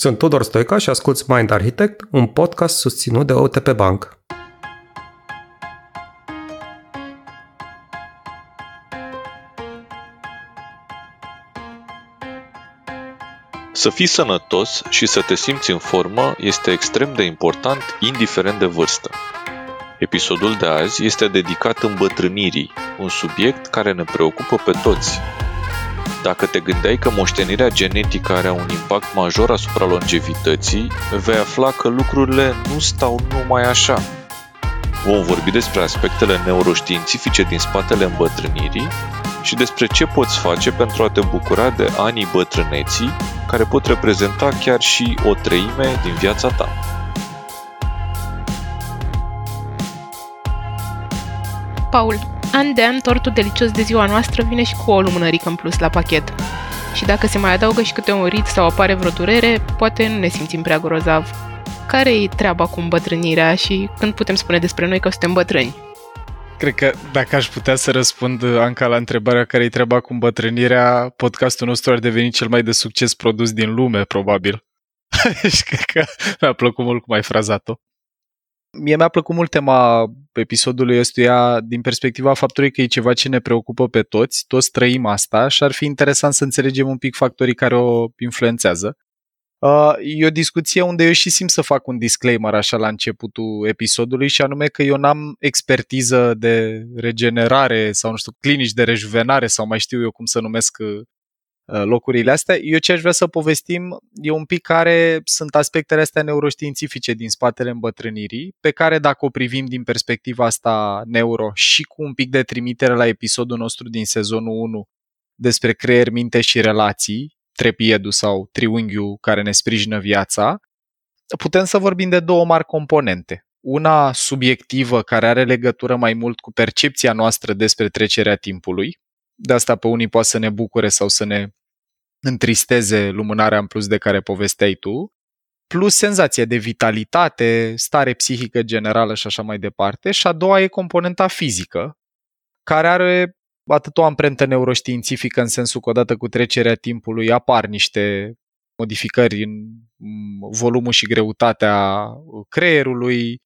Sunt Tudor Stoica și asculți Mind Architect, un podcast susținut de OTP Bank. Să fii sănătos și să te simți în formă este extrem de important, indiferent de vârstă. Episodul de azi este dedicat îmbătrânirii, un subiect care ne preocupă pe toți, dacă te gândeai că moștenirea genetică are un impact major asupra longevității, vei afla că lucrurile nu stau numai așa. Vom vorbi despre aspectele neuroștiințifice din spatele îmbătrânirii și despre ce poți face pentru a te bucura de anii bătrâneții, care pot reprezenta chiar și o treime din viața ta. Paul, An de an, tortul delicios de ziua noastră vine și cu o lumânărică în plus la pachet. Și dacă se mai adaugă și câte un rit sau apare vreo durere, poate nu ne simțim prea grozav. Care e treaba cu îmbătrânirea și când putem spune despre noi că suntem bătrâni? Cred că dacă aș putea să răspund, Anca, la întrebarea care e treaba cu îmbătrânirea, podcastul nostru ar deveni cel mai de succes produs din lume, probabil. Și cred că mi-a plăcut mult cum ai frazat-o. Mie mi-a plăcut mult tema episodului ăstuia din perspectiva faptului că e ceva ce ne preocupă pe toți, toți trăim asta și ar fi interesant să înțelegem un pic factorii care o influențează. Uh, e o discuție unde eu și simt să fac un disclaimer așa la începutul episodului și anume că eu n-am expertiză de regenerare sau nu știu, clinici de rejuvenare sau mai știu eu cum să numesc uh, Uh, locurile astea. Eu ce aș vrea să povestim e un pic care sunt aspectele astea neuroștiințifice din spatele îmbătrânirii, pe care dacă o privim din perspectiva asta neuro și cu un pic de trimitere la episodul nostru din sezonul 1 despre creier, minte și relații, trepiedul sau triunghiul care ne sprijină viața, putem să vorbim de două mari componente. Una subiectivă care are legătură mai mult cu percepția noastră despre trecerea timpului, de asta pe unii poate să ne bucure sau să ne întristeze lumânarea în plus de care povesteai tu, plus senzația de vitalitate, stare psihică generală și așa mai departe. Și a doua e componenta fizică, care are atât o amprentă neuroștiințifică în sensul că odată cu trecerea timpului apar niște modificări în volumul și greutatea creierului,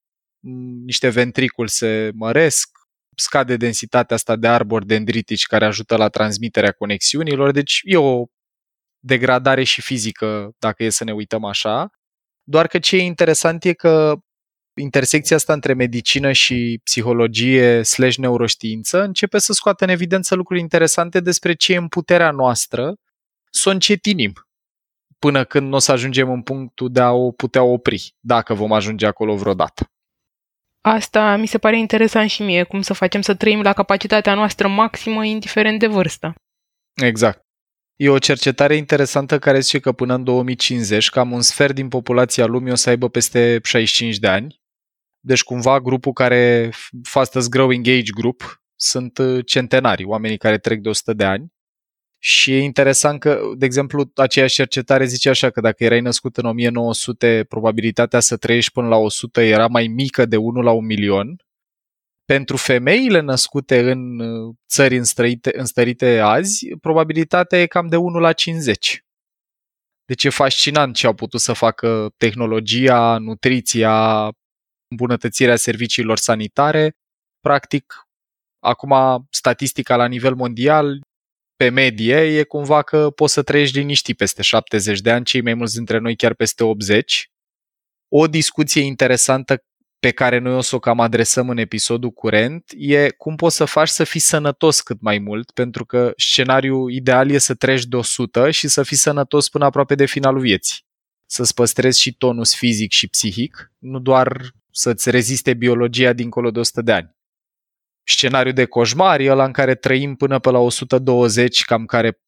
niște ventriculi se măresc, scade densitatea asta de arbori dendritici care ajută la transmiterea conexiunilor, deci e o degradare și fizică, dacă e să ne uităm așa. Doar că ce e interesant e că intersecția asta între medicină și psihologie slash neuroștiință începe să scoată în evidență lucruri interesante despre ce e în puterea noastră să o încetinim până când nu o să ajungem în punctul de a o putea opri, dacă vom ajunge acolo vreodată. Asta mi se pare interesant și mie, cum să facem să trăim la capacitatea noastră maximă, indiferent de vârstă. Exact. E o cercetare interesantă care zice că până în 2050 cam un sfert din populația lumii o să aibă peste 65 de ani. Deci cumva grupul care Fastest Growing Age Group sunt uh, centenari, oamenii care trec de 100 de ani. Și e interesant că, de exemplu, aceeași cercetare zice așa că dacă erai născut în 1900, probabilitatea să trăiești până la 100 era mai mică de 1 la 1 milion, pentru femeile născute în uh, țări înstărite, înstărite azi, probabilitatea e cam de 1 la 50. Deci e fascinant ce au putut să facă tehnologia, nutriția, îmbunătățirea serviciilor sanitare. Practic, acum statistica la nivel mondial, pe medie, e cumva că poți să trăiești liniștit peste 70 de ani, cei mai mulți dintre noi chiar peste 80. O discuție interesantă pe care noi o să o cam adresăm în episodul curent e cum poți să faci să fii sănătos cât mai mult, pentru că scenariul ideal e să treci de 100 și să fii sănătos până aproape de finalul vieții. Să-ți păstrezi și tonus fizic și psihic, nu doar să-ți reziste biologia dincolo de 100 de ani. Scenariul de coșmar e ăla în care trăim până pe la 120, cam care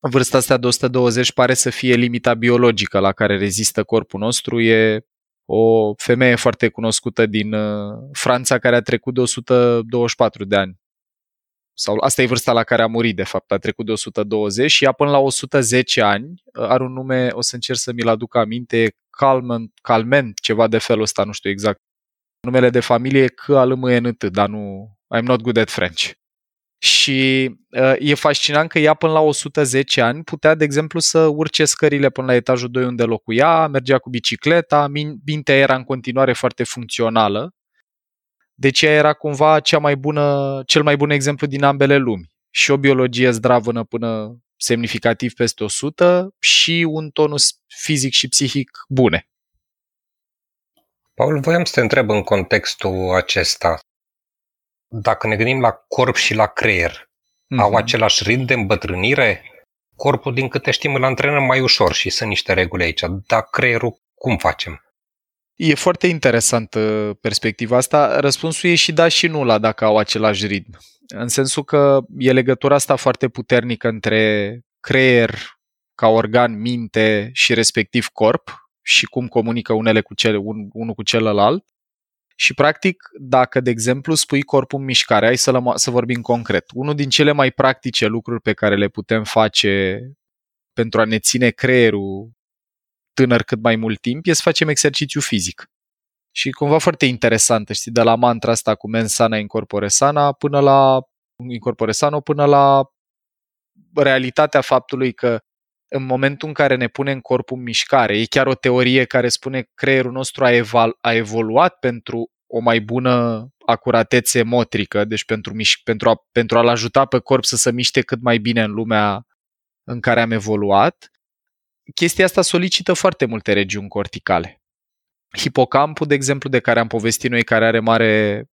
vârsta asta de 120 pare să fie limita biologică la care rezistă corpul nostru, e o femeie foarte cunoscută din uh, Franța care a trecut de 124 de ani. Sau asta e vârsta la care a murit, de fapt, a trecut de 120 și ea până la 110 ani uh, are un nume, o să încerc să mi-l aduc aminte, Calmen, Calmen, ceva de felul ăsta, nu știu exact. Numele de familie e C al M N T, dar nu, I'm not good at French. Și uh, e fascinant că ea până la 110 ani putea, de exemplu, să urce scările până la etajul 2 unde locuia, mergea cu bicicleta, mintea era în continuare foarte funcțională. Deci ea era cumva cea mai bună, cel mai bun exemplu din ambele lumi. Și o biologie zdravănă până semnificativ peste 100 și un tonus fizic și psihic bune. Paul, voiam să te întreb în contextul acesta. Dacă ne gândim la corp și la creier, mm-hmm. au același ritm de îmbătrânire? Corpul, din câte știm, îl antrenăm mai ușor și sunt niște reguli aici. Dar creierul, cum facem? E foarte interesantă perspectiva asta. Răspunsul e și da și nu la dacă au același ritm. În sensul că e legătura asta foarte puternică între creier ca organ, minte și respectiv corp și cum comunică unele cu cele, un, unul cu celălalt. Și practic, dacă, de exemplu, spui corpul în mișcare, hai să, lăma, să vorbim concret. Unul din cele mai practice lucruri pe care le putem face pentru a ne ține creierul tânăr cât mai mult timp e să facem exercițiu fizic. Și cumva foarte interesant, știi, de la mantra asta cu mens sana incorpore sana până la incorpore sano până la realitatea faptului că în momentul în care ne punem corpul în mișcare, e chiar o teorie care spune că creierul nostru a, eval- a evoluat pentru o mai bună acuratețe motrică, deci pentru, miș- pentru, a, pentru a-l ajuta pe corp să se miște cât mai bine în lumea în care am evoluat. Chestia asta solicită foarte multe regiuni corticale. Hipocampul, de exemplu, de care am povestit noi, care are mare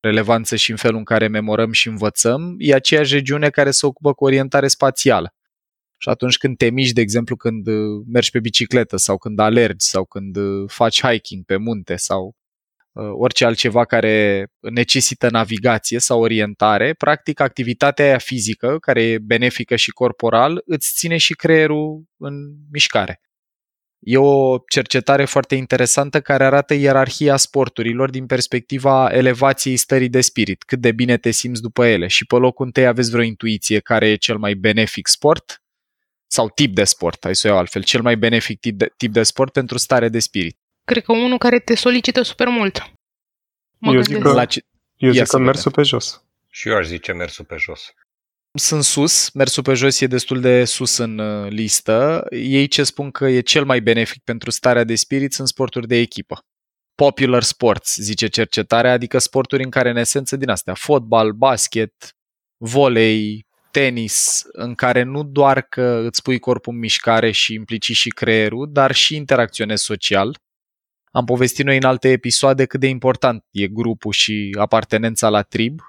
relevanță și în felul în care memorăm și învățăm, e aceeași regiune care se ocupă cu orientare spațială. Și atunci când te miști, de exemplu, când uh, mergi pe bicicletă sau când alergi sau când uh, faci hiking pe munte sau uh, orice altceva care necesită navigație sau orientare, practic activitatea aia fizică, care e benefică și corporal, îți ține și creierul în mișcare. E o cercetare foarte interesantă care arată ierarhia sporturilor din perspectiva elevației stării de spirit, cât de bine te simți după ele. Și pe locul întâi aveți vreo intuiție care e cel mai benefic sport, sau tip de sport, hai să o iau altfel, cel mai benefic tip de, tip de sport pentru stare de spirit? Cred că unul care te solicită super mult. Mă eu zic că, la ce... eu zic că mersul pe jos. Și eu aș zice mersul pe jos. Sunt sus, mersul pe jos e destul de sus în uh, listă. Ei ce spun că e cel mai benefic pentru starea de spirit sunt sporturi de echipă. Popular sports, zice cercetarea, adică sporturi în care în esență din astea, fotbal, basket, volei, tenis în care nu doar că îți pui corpul în mișcare și implici și creierul, dar și interacționezi social. Am povestit noi în alte episoade cât de important e grupul și apartenența la trib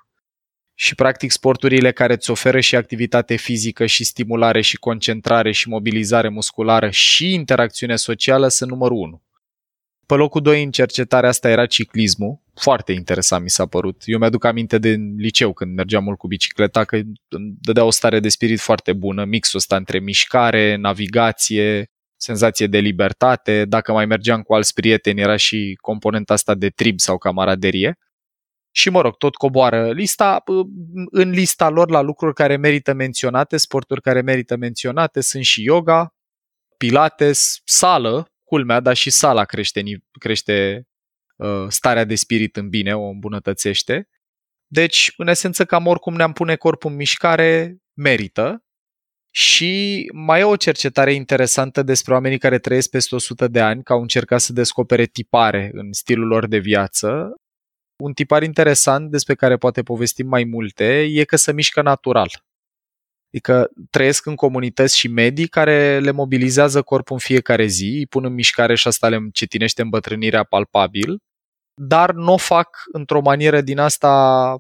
și practic sporturile care îți oferă și activitate fizică și stimulare și concentrare și mobilizare musculară și interacțiune socială sunt numărul 1. Pe locul 2 în cercetarea asta era ciclismul. Foarte interesant mi s-a părut. Eu mi-aduc aminte de liceu când mergeam mult cu bicicleta că îmi dădea o stare de spirit foarte bună, mixul ăsta între mișcare, navigație, senzație de libertate. Dacă mai mergeam cu alți prieteni era și componenta asta de trib sau camaraderie. Și mă rog, tot coboară lista. În lista lor la lucruri care merită menționate, sporturi care merită menționate sunt și yoga, pilates, sală, culmea, dar și sala crește, crește uh, starea de spirit în bine, o îmbunătățește. Deci, în esență, cam oricum ne-am pune corpul în mișcare, merită. Și mai e o cercetare interesantă despre oamenii care trăiesc peste 100 de ani, că au încercat să descopere tipare în stilul lor de viață. Un tipar interesant despre care poate povestim mai multe e că se mișcă natural. Adică trăiesc în comunități și medii care le mobilizează corpul în fiecare zi, îi pun în mișcare și asta le încetinește îmbătrânirea palpabil, dar nu o fac într-o manieră din asta,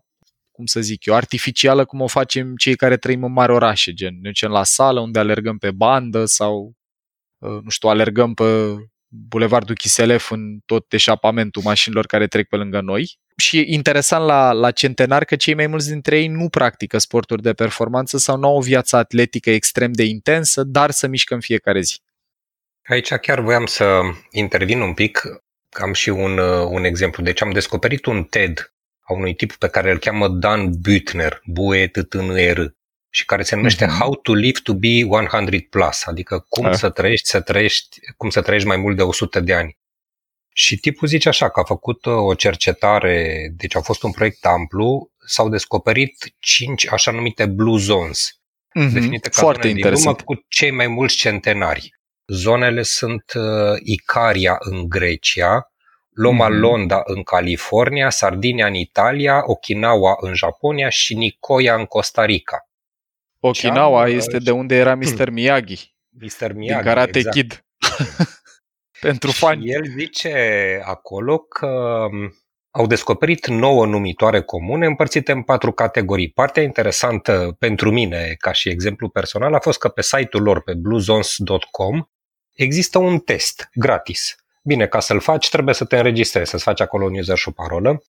cum să zic eu, artificială, cum o facem cei care trăim în mari orașe, gen ne ducem la sală unde alergăm pe bandă sau, uh, nu știu, alergăm pe Bulevardul Chiselef în tot eșapamentul mașinilor care trec pe lângă noi și e interesant la, la centenar că cei mai mulți dintre ei nu practică sporturi de performanță sau nu au o viață atletică extrem de intensă, dar să mișcă în fiecare zi. Aici chiar voiam să intervin un pic, am și un, uh, un exemplu. Deci am descoperit un TED a unui tip pe care îl cheamă Dan Büttner, Bue t n r și care se numește mm-hmm. How to Live to be 100 Plus, adică cum ah. să trăiești, să trăiești, cum să trăiești mai mult de 100 de ani. Și tipul zice așa că a făcut uh, o cercetare, deci a fost un proiect amplu, s-au descoperit cinci așa numite blue zones, Mm-hmm. definite ca Foarte zone din lume interesant. cu cei mai mulți centenari. Zonele sunt uh, Icaria în Grecia, Loma Mhm. Londa în California, Sardinia în Italia, Okinawa în Japonia și Nicoya în Costa Rica. Okinawa Ce am, este uh, de unde era Mr. Miyagi, Mr. din Miyagi, Karate exact. Kid. Pentru Și fani. el zice acolo că um, au descoperit nouă numitoare comune împărțite în patru categorii. Partea interesantă pentru mine, ca și exemplu personal, a fost că pe site-ul lor, pe bluezones.com, există un test gratis. Bine, ca să-l faci, trebuie să te înregistrezi, să-ți faci acolo un user și o parolă,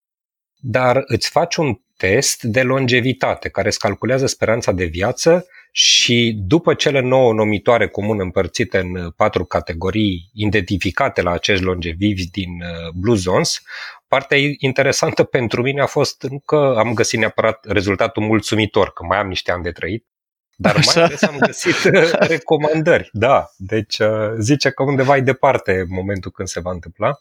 dar îți faci un test de longevitate care îți calculează speranța de viață și după cele nouă numitoare comune împărțite în patru categorii identificate la acești longevivi din uh, Blue Zones, partea interesantă pentru mine a fost nu că am găsit neapărat rezultatul mulțumitor, că mai am niște ani de trăit, dar mai Așa. ales am găsit uh, recomandări. Da, deci uh, zice că undeva e departe momentul când se va întâmpla.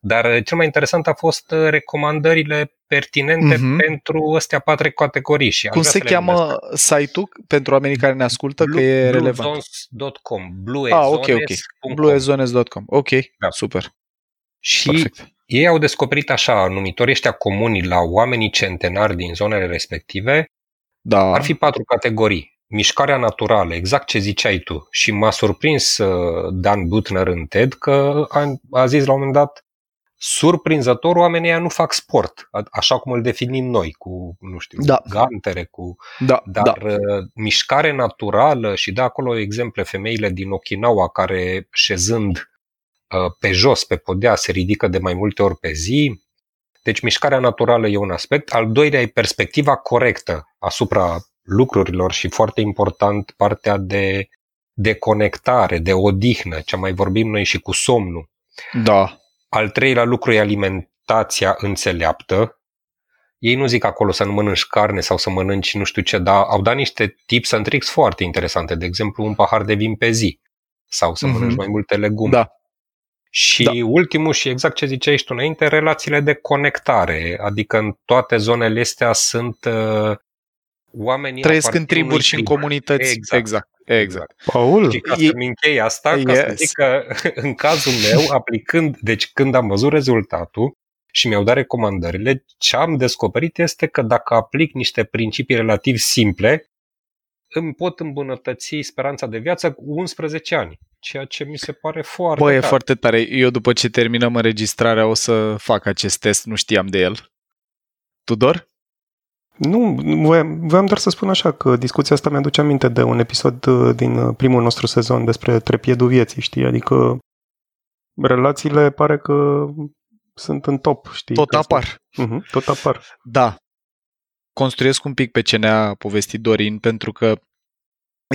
Dar uh, cel mai interesant a fost uh, recomandările pertinente Mhm. pentru astea patru categorii. Și aș Cum vrea se să le numesc. cheamă site-ul pentru oamenii care ne ascultă, că e relevant? Bluezones.com Ah, ok, ok. bluezones.com bluezones.com. Ok, Da. super. Și Perfect. ei au descoperit așa, numitorii ăștia comuni la oamenii centenari din zonele respective, Da. ar fi patru categorii. Mișcarea naturală, exact ce ziceai tu. Și m-a surprins uh, Dan Butner în TED că a, a zis la un moment dat surprinzător, oamenii ăia nu fac sport, a- așa cum îl definim noi, cu, nu știu, Da. gantere, cu Da, Dar da. uh, mișcare naturală și de acolo exemple, femeile din Okinawa care șezând uh, pe jos, pe podea, se ridică de mai multe ori pe zi. Deci mișcarea naturală e un aspect. Al doilea e perspectiva corectă asupra lucrurilor și foarte important partea de de conectare, de odihnă, ce mai vorbim noi și cu somnul. Da. Al treilea lucru e alimentația înțeleaptă. Ei nu zic acolo să nu mănânci carne sau să mănânci nu știu ce, dar au dat niște tips and tricks foarte interesante. De exemplu, un pahar de vin pe zi sau să Mhm. mănânci mai multe legume. Da. Și Da. ultimul și exact ce ziceai și tu înainte, relațiile de conectare. Adică în toate zonele astea sunt uh, oamenii Trăiesc în aparțin triburi unui și în trib. comunități. Exact. Exact. Exact. Paul, Și ca E- să-mi închei asta, ca să Yes. zic că în cazul meu, aplicând, deci când am văzut rezultatul și mi-au dat recomandările, ce am descoperit este că dacă aplic niște principii relativ simple, îmi pot îmbunătăți speranța de viață cu 11 ani, ceea ce mi se pare foarte Bă, e tare. foarte tare. Eu după ce terminăm înregistrarea o să fac acest test, nu știam de el. Tudor? Nu, voiam, voiam doar să spun așa că discuția asta mi-aduce aminte de un episod uh, din uh, primul nostru sezon despre trepiedul vieții, știi? Adică relațiile pare că sunt în top, știi? Tot Că apar. Sunt, uh-huh, tot apar. Da. Construiesc un pic pe ce ne-a povestit Dorin, pentru că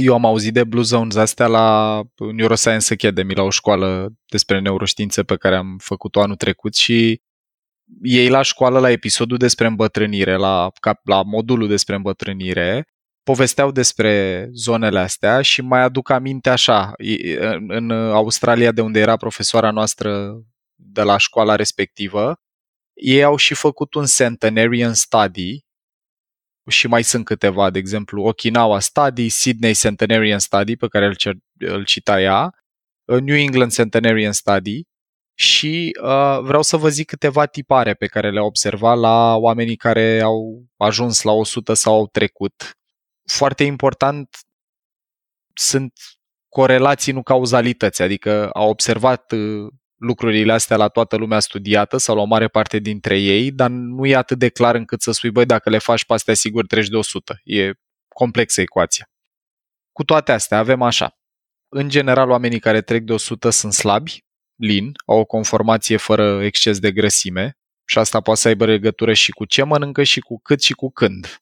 eu am auzit de Blue Zones astea la Neuroscience Academy, la o școală despre neuroștiințe pe care am făcut-o anul trecut și ei la școală, la episodul despre îmbătrânire, la, ca- la modulul despre îmbătrânire, povesteau despre zonele astea și mai aduc aminte așa, e- în, în Australia, de unde era profesoara noastră de la școala respectivă, ei au și făcut un Centenarian Study și mai sunt câteva, de exemplu Okinawa Study, Sydney Centenarian Study, pe care îl, cer, îl cita ea, New England Centenarian Study și uh, vreau să vă zic câteva tipare pe care le-au observat la oamenii care au ajuns la 100 sau au trecut. Foarte important sunt corelații, nu cauzalități, adică au observat uh, lucrurile astea la toată lumea studiată sau la o mare parte dintre ei, dar nu e atât de clar încât să spui, băi, dacă le faci pe astea, sigur treci de 100. E complexă ecuația. Cu toate astea, avem așa. În general, oamenii care trec de 100 sunt slabi, lin, au o conformație fără exces de grăsime și asta poate să aibă legătură și cu ce mănâncă și cu cât și cu când.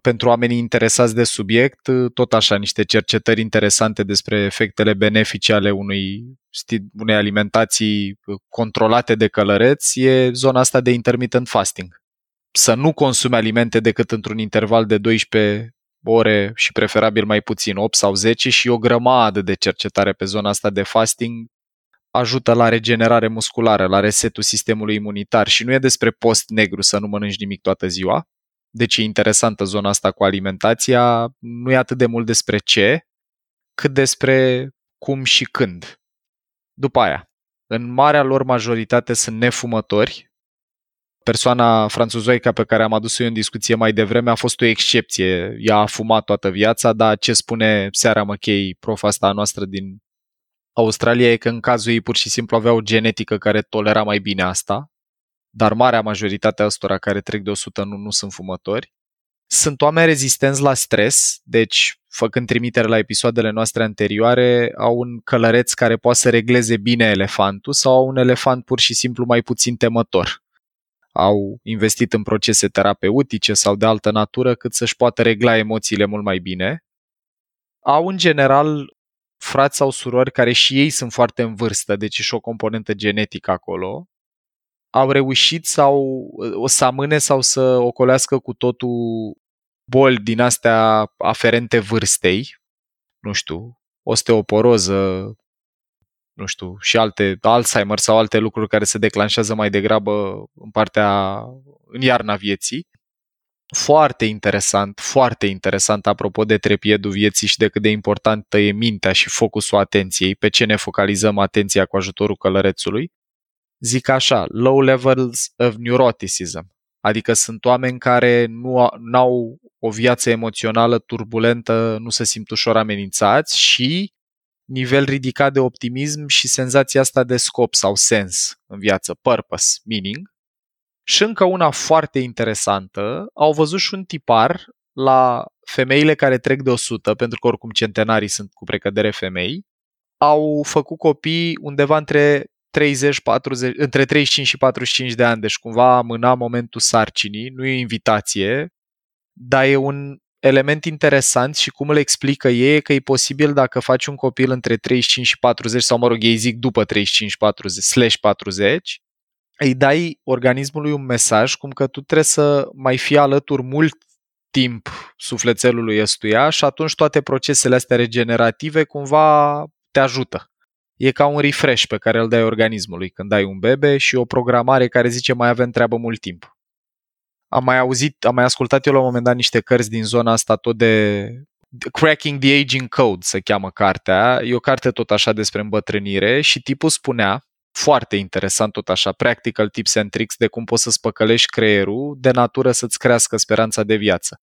Pentru oamenii interesați de subiect, tot așa, niște cercetări interesante despre efectele benefice ale unui, sti- unei alimentații controlate de călăreți e zona asta de intermittent fasting. Să nu consumi alimente decât într-un interval de 12 ore și preferabil mai puțin, 8 sau 10 și o grămadă de cercetare pe zona asta de fasting ajută la regenerare musculară, la resetul sistemului imunitar și nu e despre post negru să nu mănânci nimic toată ziua, Deci e interesantă zona asta cu alimentația. Nu e atât de mult despre ce, cât despre cum și când. După aia, în marea lor majoritate sunt nefumători. Persoana franțuzoica pe care am adus-o eu în discuție mai devreme a fost o excepție. Ea a fumat toată viața, dar ce spune Seara McKay, profa asta noastră din Australia, e că în cazul ei pur și simplu avea o genetică care tolera mai bine asta, dar marea majoritate a ăstora care trec de 100 nu, nu sunt fumători. Sunt oameni rezistenți la stres, deci, făcând trimitere la episoadele noastre anterioare, au un călăreț care poate să regleze bine elefantul sau au un elefant pur și simplu mai puțin temător. Au investit în procese terapeutice sau de altă natură cât să-și poată regla emoțiile mult mai bine. Au, în general, frați sau surori care și ei sunt foarte în vârstă, deci e și o componentă genetică acolo, au reușit sau o să amâne sau să ocolească cu totul boli din astea aferente vârstei, nu știu, osteoporoză, nu știu, și alte Alzheimer sau alte lucruri care se declanșează mai degrabă în partea, în iarna vieții. Foarte interesant, foarte interesant apropo de trepiedul vieții și de cât de importantă e mintea și focusul atenției, pe ce ne focalizăm atenția cu ajutorul călărețului zic așa, low levels of neuroticism, adică sunt oameni care nu au o viață emoțională turbulentă, nu se simt ușor amenințați și nivel ridicat de optimism și senzația asta de scop sau sens în viață, purpose, meaning. Și încă una foarte interesantă, au văzut și un tipar la femeile care trec de 100, pentru că oricum centenarii sunt cu precădere femei, au făcut copii undeva între 30, 40, între 35 și 45 de ani, deci cumva amâna momentul sarcinii, nu e o invitație, dar e un element interesant și cum îl explică ei că e posibil dacă faci un copil între 35 și 40 sau mă rog, ei zic după 35 40 slash 40, îi dai organismului un mesaj cum că tu trebuie să mai fii alături mult timp sufletelului ăstuia și atunci toate procesele astea regenerative cumva te ajută e ca un refresh pe care îl dai organismului când ai un bebe și o programare care zice mai avem treabă mult timp. Am mai auzit, am mai ascultat eu la un moment dat niște cărți din zona asta tot de Cracking the Aging Code se cheamă cartea. E o carte tot așa despre îmbătrânire și tipul spunea, foarte interesant tot așa, practical tips and tricks de cum poți să-ți păcălești creierul de natură să-ți crească speranța de viață.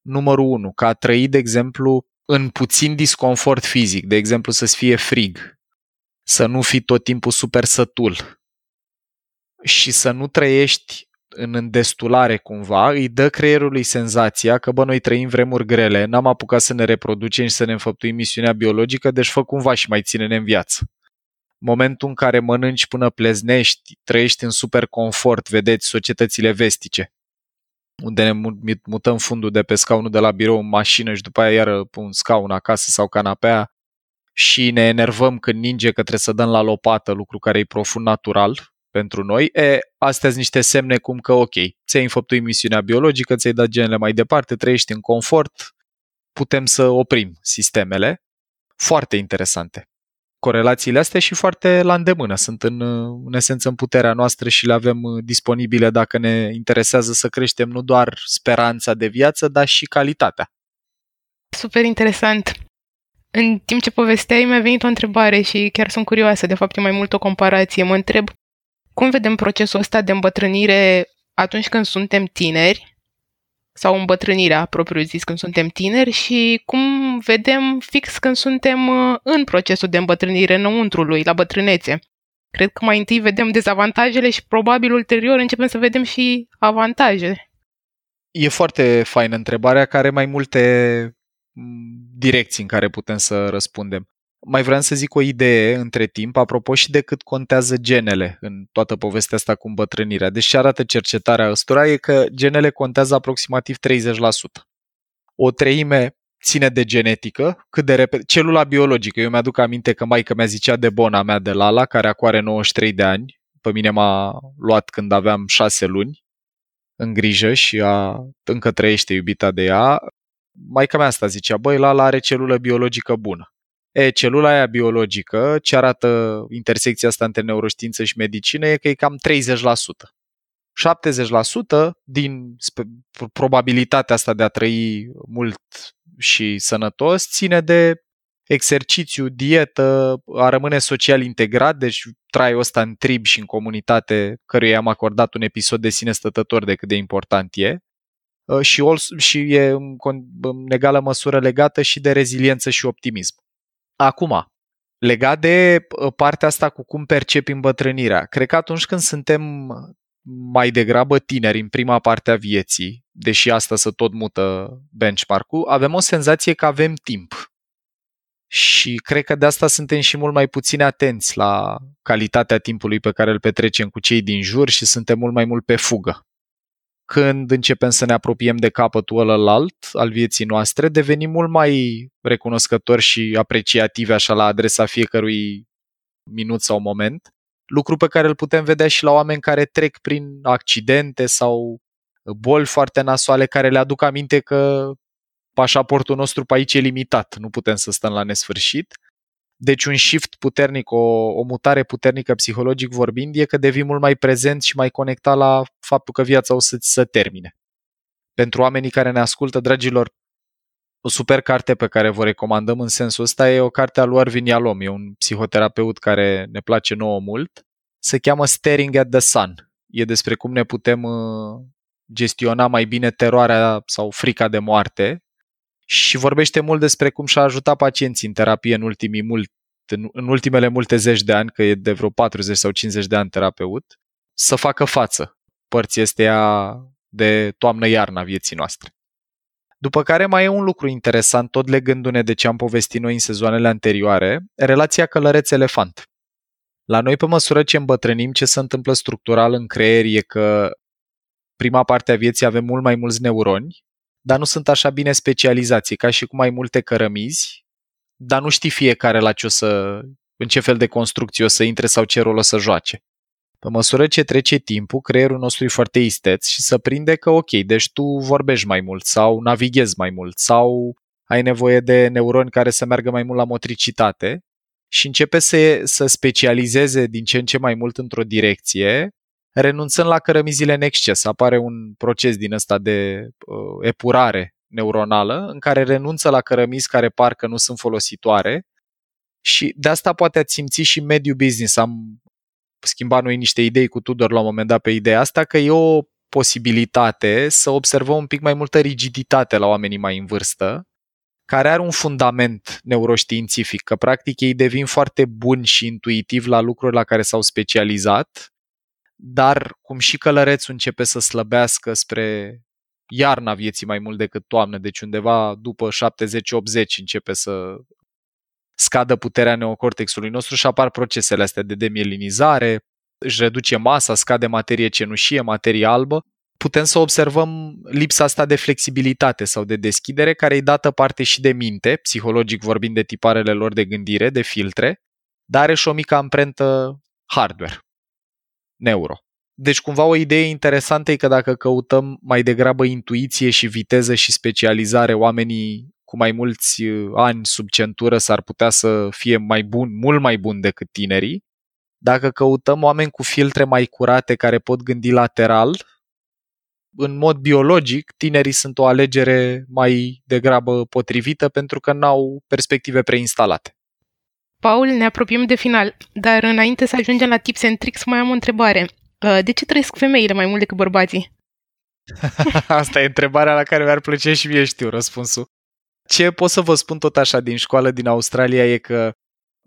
Numărul 1. Ca a trăi, de exemplu, în puțin disconfort fizic, de exemplu să-ți fie frig, să nu fii tot timpul super sătul și să nu trăiești în îndestulare cumva, îi dă creierului senzația că, bă, noi trăim vremuri grele, n-am apucat să ne reproducem și să ne înfăptuim misiunea biologică, deci fă cumva și mai ține-ne în viață. Momentul în care mănânci până pleznești, trăiești în super confort, vedeți societățile vestice, unde ne mutăm fundul de pe scaunul de la birou în mașină și după aia iară pe un scaun acasă sau canapea, și ne enervăm când ninge că trebuie să dăm la lopată, lucru care e profund natural pentru noi, e, astea sunt niște semne cum că, ok, ți-ai înfăptuit misiunea biologică, ți-ai dat genele mai departe, trăiești în confort, putem să oprim sistemele. Foarte interesante. Corelațiile astea și foarte la îndemână. Sunt în, în esență în puterea noastră și le avem disponibile dacă ne interesează să creștem nu doar speranța de viață, dar și calitatea. Super interesant. În timp ce povesteai, mi-a venit o întrebare și chiar sunt curioasă, de fapt e mai mult o comparație. Mă întreb cum vedem procesul ăsta de îmbătrânire atunci când suntem tineri sau îmbătrânirea propriu-zis când suntem tineri și cum vedem fix când suntem uh, în procesul de îmbătrânire înăuntru lui, la bătrânețe. Cred că mai întâi vedem dezavantajele și probabil ulterior începem să vedem și avantaje. E foarte faină întrebarea care mai multe direcții în care putem să răspundem. Mai vreau să zic o idee între timp, apropo și de cât contează genele în toată povestea asta cu îmbătrânirea. Deci ce arată cercetarea ăstora e că genele contează aproximativ 30%. O treime ține de genetică, cât de repede, celula biologică. Eu mi-aduc aminte că maica mea zicea de bona mea de Lala, care acum are 93 de ani. Pe mine m-a luat când aveam 6 luni în grijă și a, încă trăiește iubita de ea maica mea asta zicea, băi, Lala are celulă biologică bună. E, celula aia biologică, ce arată intersecția asta între neuroștiință și medicină, e că e cam 30%. 70% din probabilitatea asta de a trăi mult și sănătos ține de exercițiu, dietă, a rămâne social integrat, deci traiul ăsta în trib și în comunitate căruia am acordat un episod de sine stătător de cât de important e uh, și, also, și e în, în egală măsură legată și de reziliență și optimism. Acum, legat de uh, partea asta cu cum percepi îmbătrânirea, cred că atunci când suntem mai degrabă tineri în prima parte a vieții, deși asta să tot mută benchmark-ul, avem o senzație că avem timp. Și cred că de asta suntem și mult mai puțin atenți la calitatea timpului pe care îl petrecem cu cei din jur și suntem mult mai mult pe fugă. Când începem să ne apropiem de capătul ălălalt al vieții noastre, devenim mult mai recunoscători și apreciativi așa la adresa fiecărui minut sau moment lucru pe care îl putem vedea și la oameni care trec prin accidente sau boli foarte nasoale care le aduc aminte că pașaportul nostru pe aici e limitat, nu putem să stăm la nesfârșit. Deci un shift puternic, o, o mutare puternică psihologic vorbind, e că devii mult mai prezent și mai conectat la faptul că viața o să să termine. Pentru oamenii care ne ascultă, dragilor, o super carte pe care vă recomandăm în sensul ăsta e o carte a lui Arvin Yalom, e un psihoterapeut care ne place nouă mult. Se cheamă Staring at the Sun. E despre cum ne putem uh, gestiona mai bine teroarea sau frica de moarte și vorbește mult despre cum și-a ajutat pacienții în terapie în, ultimii mult, în ultimele multe zeci de ani, că e de vreo 40 sau 50 de ani terapeut, să facă față părții ea de toamnă-iarna vieții noastre. După care mai e un lucru interesant, tot legându-ne de ce am povestit noi în sezoanele anterioare, relația călăreț-elefant. La noi, pe măsură ce îmbătrânim, ce se întâmplă structural în creier e că prima parte a vieții avem mult mai mulți neuroni, dar nu sunt așa bine specializați, ca și cu mai multe cărămizi, dar nu știi fiecare la ce o să, în ce fel de construcție o să intre sau ce rol o să joace. Pe măsură ce trece timpul, creierul nostru e foarte isteț și să prinde că ok, deci tu vorbești mai mult sau navighezi mai mult sau ai nevoie de neuroni care să meargă mai mult la motricitate și începe să, să specializeze din ce în ce mai mult într-o direcție, renunțând la cărămizile în exces. Apare un proces din ăsta de uh, epurare neuronală în care renunță la cărămizi care parcă nu sunt folositoare și de asta poate ați simți și mediul business. Am schimba noi niște idei cu Tudor la un moment dat pe ideea asta, că e o posibilitate să observăm un pic mai multă rigiditate la oamenii mai în vârstă, care are un fundament neuroștiințific, că practic ei devin foarte buni și intuitivi la lucruri la care s-au specializat, dar cum și călărețul începe să slăbească spre iarna vieții mai mult decât toamnă, deci undeva după 70-80 începe să scadă puterea neocortexului nostru și apar procesele astea de demielinizare, își reduce masa, scade materie cenușie, materie albă, putem să observăm lipsa asta de flexibilitate sau de deschidere, care îi dată parte și de minte, psihologic vorbind de tiparele lor de gândire, de filtre, dar are și o mică amprentă hardware, neuro. Deci cumva o idee interesantă e că dacă căutăm mai degrabă intuiție și viteză și specializare, oamenii cu mai mulți uh, ani sub centură s-ar putea să fie mai bun, mult mai bun decât tinerii. Dacă căutăm oameni cu filtre mai curate care pot gândi lateral, în mod biologic, tinerii sunt o alegere mai degrabă potrivită pentru că n-au perspective preinstalate. Paul, ne apropiem de final, dar înainte să ajungem la tips and tricks, mai am o întrebare. Uh, de ce trăiesc femeile mai mult decât bărbații? Asta e întrebarea la care mi-ar plăcea și mie știu răspunsul. Ce pot să vă spun tot așa din școală din Australia e că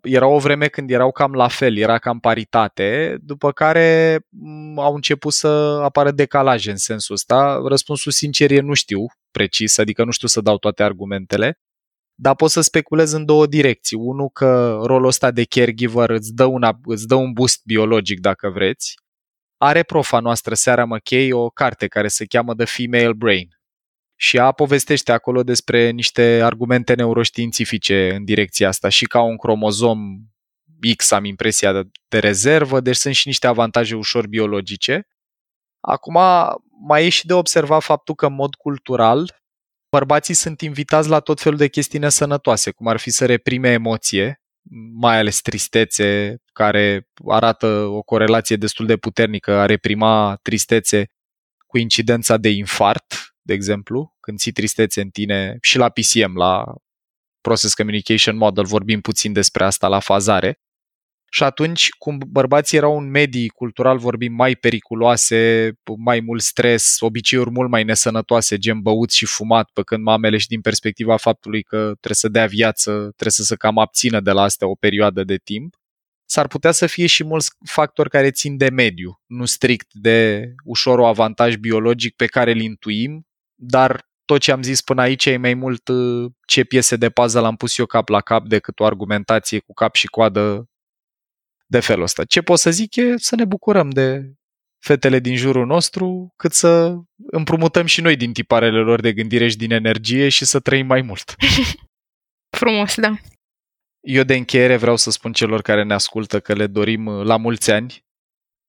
era o vreme când erau cam la fel, era cam paritate, după care mm, au început să apară decalaje în sensul ăsta. Răspunsul sincer e nu știu precis, adică nu știu să dau toate argumentele, dar pot să speculez în două direcții. Unul că rolul ăsta de caregiver îți dă, una, îți dă un boost biologic dacă vreți. Are profa noastră, Seara McKay, o carte care se cheamă The Female Brain și ea povestește acolo despre niște argumente neuroștiințifice în direcția asta și ca un cromozom X am impresia de, de rezervă, deci sunt și niște avantaje ușor biologice. Acum mai e și de observat faptul că în mod cultural bărbații sunt invitați la tot felul de chestii nesănătoase, cum ar fi să reprime emoție, mai ales tristețe, care arată o corelație destul de puternică, a reprima tristețe cu incidența de infart, de exemplu, când ții tristețe în tine și la PCM, la Process Communication Model, vorbim puțin despre asta la fazare. Și atunci, cum bărbații erau un medii cultural vorbim mai periculoase, mai mult stres, obiceiuri mult mai nesănătoase, gen băut și fumat, pe când mamele și din perspectiva faptului că trebuie să dea viață, trebuie să se cam abțină de la astea o perioadă de timp, s-ar putea să fie și mulți factori care țin de mediu, nu strict de ușor o avantaj biologic pe care îl intuim, dar tot ce am zis până aici e mai mult uh, ce piese de puzzle am pus eu cap la cap decât o argumentație cu cap și coadă de felul ăsta. Ce pot să zic e să ne bucurăm de fetele din jurul nostru, cât să împrumutăm și noi din tiparele lor de gândire și din energie și să trăim mai mult. Frumos, da. Eu de încheiere vreau să spun celor care ne ascultă că le dorim uh, la mulți ani,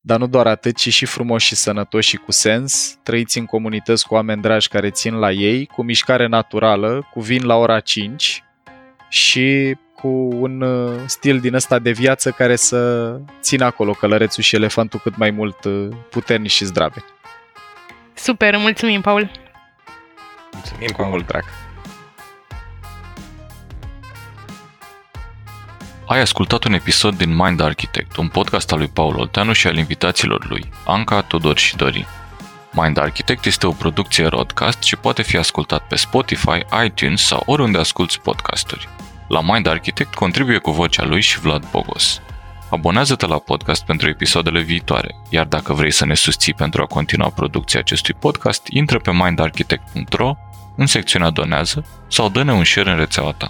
dar nu doar atât, ci și frumos și sănătos și cu sens, trăiți în comunități cu oameni dragi care țin la ei, cu mișcare naturală, cu vin la ora 5 și cu un uh, stil din ăsta de viață care să țină acolo călărețul și elefantul cât mai mult uh, puternici și zdrave. Super, mulțumim, Paul! Mulțumim, Cu Paul. mult drag! Ai ascultat un episod din Mind Architect, un podcast al lui Paul Olteanu și al invitaților lui, Anca, Tudor și Dorin. Mind Architect este o producție Rodcast și poate fi ascultat pe Spotify, iTunes sau oriunde asculti podcasturi. La Mind Architect contribuie cu vocea lui și Vlad Bogos. Abonează-te la podcast pentru episoadele viitoare, iar dacă vrei să ne susții pentru a continua producția acestui podcast, intră pe mindarchitect.ro în secțiunea Donează sau dă-ne un share în rețeaua ta.